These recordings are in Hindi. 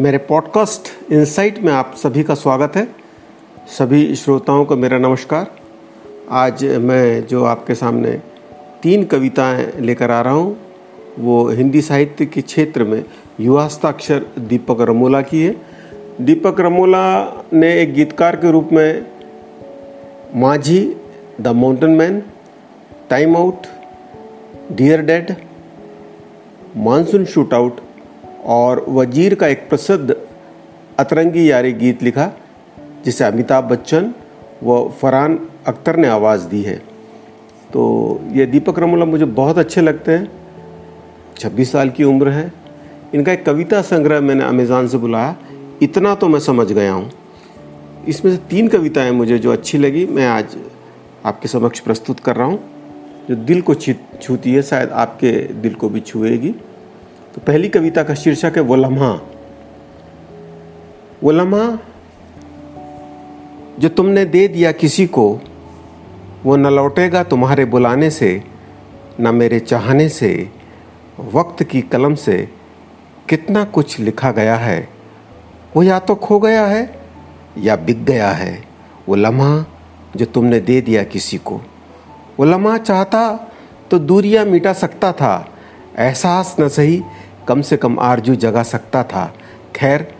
मेरे पॉडकास्ट इनसाइट में आप सभी का स्वागत है। सभी श्रोताओं को मेरा नमस्कार। आज मैं जो आपके सामने तीन कविताएँ लेकर आ रहा हूँ, वो हिंदी साहित्य के क्षेत्र में युवास्ताक्षर दीपक रमोला की है। दीपक रमोला ने एक गीतकार के रूप में Manjhi, the mountain man, time out, dear dad, monsoon shootout और वज़ीर का एक प्रसिद्ध अतरंगी यारी गीत लिखा, जिसे अमिताभ बच्चन व फरहान अख्तर ने आवाज़ दी है। तो ये दीपक रमोला मुझे बहुत अच्छे लगते हैं। 26 साल की उम्र है। इनका एक कविता संग्रह मैंने अमेज़ान से बुलाया। इतना तो मैं समझ गया हूँ। इसमें से तीन कविताएँ मुझे जो अच्छी लगी, मैं आज आपके समक्ष प्रस्तुत कर रहा हूँ। जो दिल को छूती है, शायद आपके दिल को भी छुएगी। तो पहली कविता का शीर्षक है वो लम्हा वो लम्हा जो तुमने दे दिया किसी को, वो न लौटेगा तुम्हारे बुलाने से, न मेरे चाहने से, वक्त की कलम से कितना कुछ लिखा गया है। वो या तो खो गया है, या बिक गया है। वो लम्हा जो तुमने दे दिया किसी को। वो लम्हा चाहता तो दूरियाँ मिटा सकता था एहसास न सही, कम से कम आरज़ू जगा सकता था। खैर,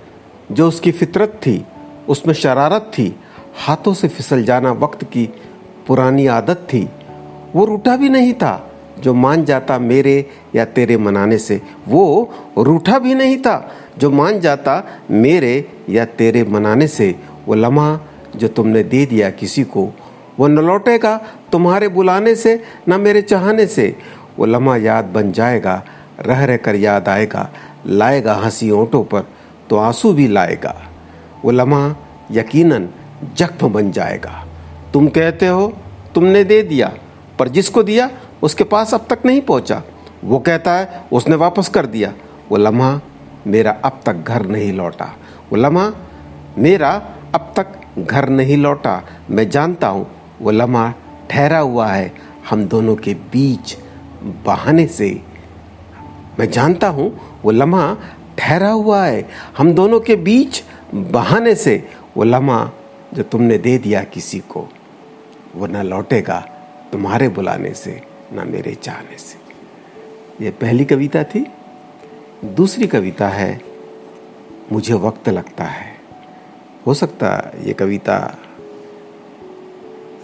जो उसकी फितरत थी, उसमें शरारत थी, हाथों से फिसल जाना वक्त की पुरानी आदत थी। वो रूठा भी नहीं था, जो मान जाता मेरे या तेरे मनाने से। वो रूठा भी नहीं था, जो मान जाता मेरे या तेरे मनाने से। वो लम्हा जो तुमने दे दिया किसी को, वो न लौटेगा तुम्हारे बुलाने से, न मेरे चाहने से। वो लम्हा याद बन जाएगा, रह रह कर याद आएगा, लाएगा हँसी ओंठों पर तो आँसू भी लाएगा। वो लम्हा यकीनन जख्म बन जाएगा। तुम कहते हो, तुमने दे दिया, पर जिसको दिया, उसके पास अब तक नहीं पहुँचा। वो कहता है, उसने वापस कर दिया। वो लम्हा, मेरा अब तक घर नहीं लौटा। वो लम्हा, मेरा अब तक घर नहीं लौटा। मैं जानता हूँ, वो लम्हा ठहरा हुआ है। हम दोनों के बीच बहाने से। मैं जानता हूँ, वो लम्हा ठहरा हुआ है। हम दोनों के बीच बहाने से वो लम्हा जो तुमने दे दिया किसी को, वो ना लौटेगा तुम्हारे बुलाने से, ना मेरे चाहने से। ये पहली कविता थी। दूसरी कविता है, मुझे वक्त लगता है। हो सकता ये कविता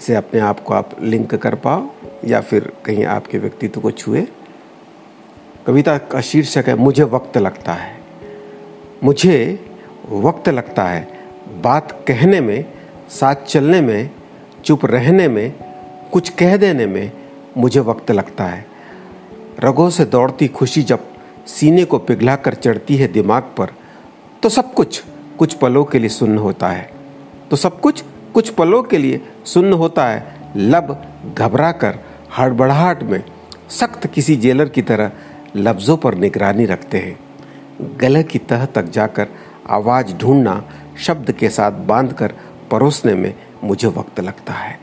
से अपने आप को आप लिंक कर पाओ, या फिर कहीं आपके व्यक्तित्व को छुए। कविता का शीर्षक है, मुझे वक्त लगता है। मुझे वक्त लगता है बात कहने में, साथ चलने में, चुप रहने में, कुछ कह देने में मुझे वक्त लगता है। रगों से दौड़ती खुशी जब सीने को पिघला कर चढ़ती है दिमाग पर तो सब कुछ कुछ पलों के लिए सुन्न होता है। तो सब कुछ कुछ पलों के लिए सुन्न होता है। लब घबरा कर हड़बड़ाहट में सख्त किसी जेलर की तरह लफ्ज़ों पर निगरानी रखते हैं। गले की तह तक जाकर आवाज़ ढूंढना शब्द के साथ बांधकर परोसने में मुझे वक्त लगता है।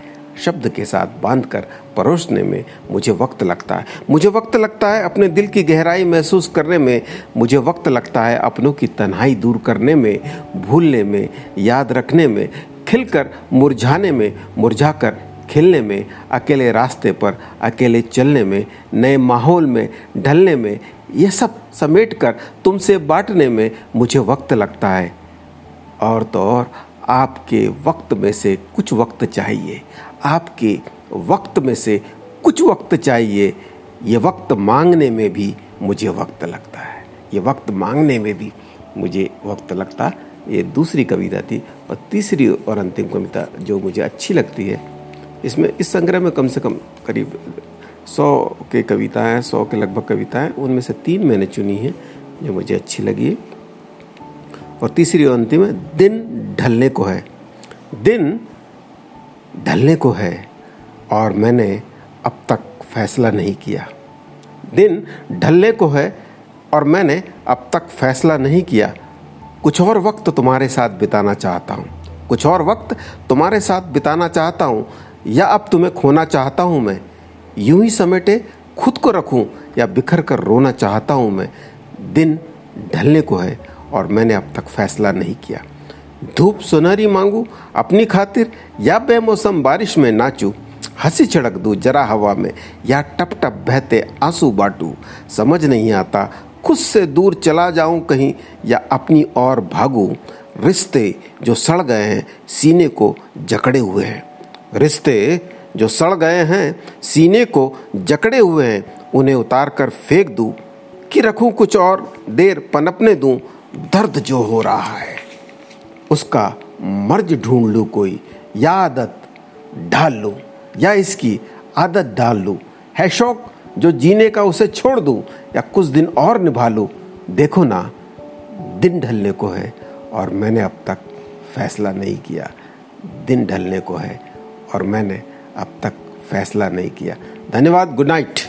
शब्द के साथ बांधकर परोसने में मुझे वक्त लगता है। मुझे वक्त लगता है अपने दिल की गहराई महसूस करने में। मुझे वक्त लगता है अपनों की तन्हाई दूर करने में, भूलने में, याद रखने में खिलकर मुरझाने में, मुरझाकर खिलने में, अकेले रास्ते पर, अकेले चलने में, नए माहौल में, ढलने में यह सब समेट कर तुमसे बांटने में मुझे वक्त लगता है। और तो और, आपके वक्त में से कुछ वक्त चाहिए। आपके वक्त में से कुछ वक्त चाहिए। ये वक्त मांगने में भी मुझे वक्त लगता है। ये वक्त मांगने में भी मुझे वक्त लगता ये दूसरी कविता थी और तीसरी और अंतिम कविता जो मुझे अच्छी लगती है, इसमें इस संग्रह में कम से कम करीब सौ के कविताएँ सौ के लगभग कविताएँ उनमें से तीन मैंने चुनी हैं जो मुझे अच्छी लगी। और तीसरी और अंतिम है, दिन ढलने को है। दिन ढलने को है और मैंने अब तक फैसला नहीं किया। दिन ढलने को है और मैंने अब तक फैसला नहीं किया। कुछ और वक्त तुम्हारे साथ बिताना चाहता हूँ। कुछ और वक्त तुम्हारे साथ बिताना चाहता हूँ, या अब तुम्हें खोना चाहता हूँ मैं। यूँ ही समेटे खुद को रखूँ, या बिखर कर रोना चाहता हूँ मैं। दिन ढलने को है, और मैंने अब तक फैसला नहीं किया। धूप सुनहरी मांगू, अपनी खातिर, या बेमौसम बारिश में नाचू। हँसी छिड़क दूँ, जरा हवा में, या टप टप बहते आँसू बाटू। समझ नहीं आता खुद से दूर चला जाऊँ कहीं या अपनी ओर भागूं, रिश्ते जो सड़ गए हैं, सीने को जकड़े हुए हैं। रिश्ते जो सड़ गए हैं, सीने को जकड़े हुए हैं, उन्हें उतार कर फेंक दूँ, कि रखूँ कुछ और, देर पनपने दूँ, दर्द जो हो रहा है। उसका मर्ज ढूंढ लूँ कोई, या आदत ढाल लूँ, या इसकी आदत डाल लूँ। है शौक जो जीने का उसे छोड़ दूँ या कुछ दिन और निभा लूँ, देखो ना, दिन ढलने को है और मैंने अब तक फैसला नहीं किया। दिन ढलने को है और मैंने अब तक फैसला नहीं किया। धन्यवाद, गुड नाइट।